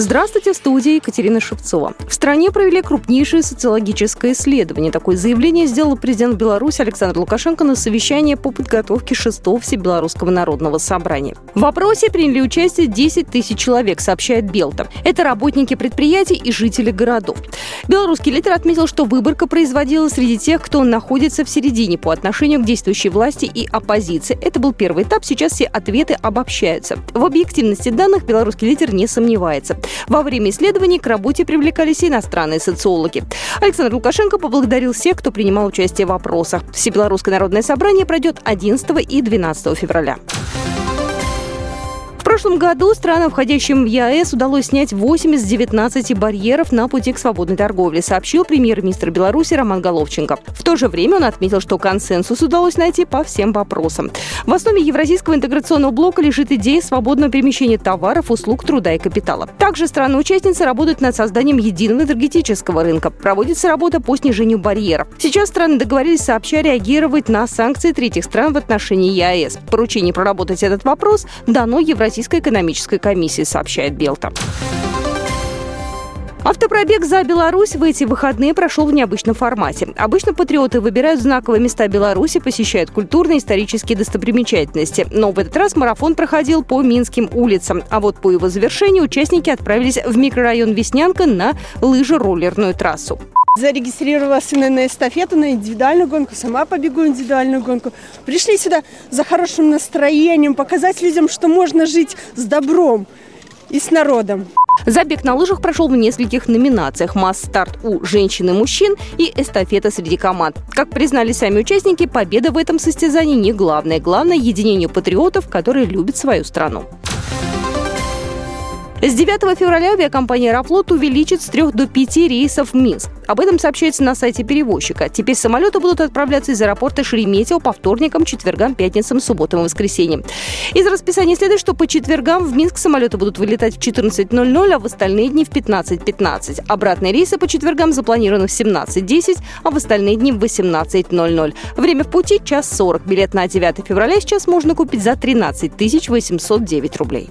Здравствуйте, в студии Екатерина Шевцова. В стране провели крупнейшее социологическое исследование. Такое заявление сделал президент Беларуси Александр Лукашенко на совещании по подготовке шестого Всебелорусского народного собрания. В опросе приняли участие 10 тысяч человек, сообщает Белта. Это работники предприятий и жители городов. Белорусский лидер отметил, что выборка производилась среди тех, кто находится в середине по отношению к действующей власти и оппозиции. Это был первый этап, сейчас все ответы обобщаются. В объективности данных белорусский лидер не сомневается. Во время исследований к работе привлекались иностранные социологи. Александр Лукашенко поблагодарил всех, кто принимал участие в опросах. Всебелорусское народное собрание пройдет 11 и 12 февраля прошлом году странам, входящим в ЕАЭС, удалось снять 8 из 19 барьеров на пути к свободной торговле, сообщил премьер-министр Беларуси Роман Головченко. В то же время он отметил, что консенсус удалось найти по всем вопросам. В основе Евразийского интеграционного блока лежит идея свободного перемещения товаров, услуг, труда и капитала. Также страны-участницы работают над созданием единого энергетического рынка. Проводится работа по снижению барьеров. Сейчас страны договорились сообща реагировать на санкции третьих стран в отношении ЕАЭС. Поручение проработать этот вопрос дано Евразийскому Российской экономической комиссии, сообщает Белта. Автопробег за Беларусь в эти выходные прошел в необычном формате. Обычно патриоты выбирают знаковые места Беларуси, посещают культурные и исторические достопримечательности. Но в этот раз марафон проходил по Минским улицам. А вот по его завершению участники отправились в микрорайон Веснянка на лыжероллерную трассу. Зарегистрировалась на эстафету, на индивидуальную гонку, сама побегу индивидуальную гонку. Пришли сюда за хорошим настроением, показать людям, что можно жить с добром и с народом. Забег на лыжах прошел в нескольких номинациях. Масс-старт у женщин и мужчин и эстафета среди команд. Как признали сами участники, победа в этом состязании не главное. Главное – единение патриотов, которые любят свою страну. С 9 февраля авиакомпания «Аэрофлот» увеличит с 3 до 5 рейсов в Минск. Об этом сообщается на сайте перевозчика. Теперь самолеты будут отправляться из аэропорта Шереметьево по вторникам, четвергам, пятницам, субботам и воскресеньям. Из расписания следует, что по четвергам в Минск самолеты будут вылетать в 14.00, а в остальные дни в 15.15. Обратные рейсы по четвергам запланированы в 17.10, а в остальные дни в 18.00. Время в пути – час 40. Билет на 9 февраля сейчас можно купить за 13 809 рублей.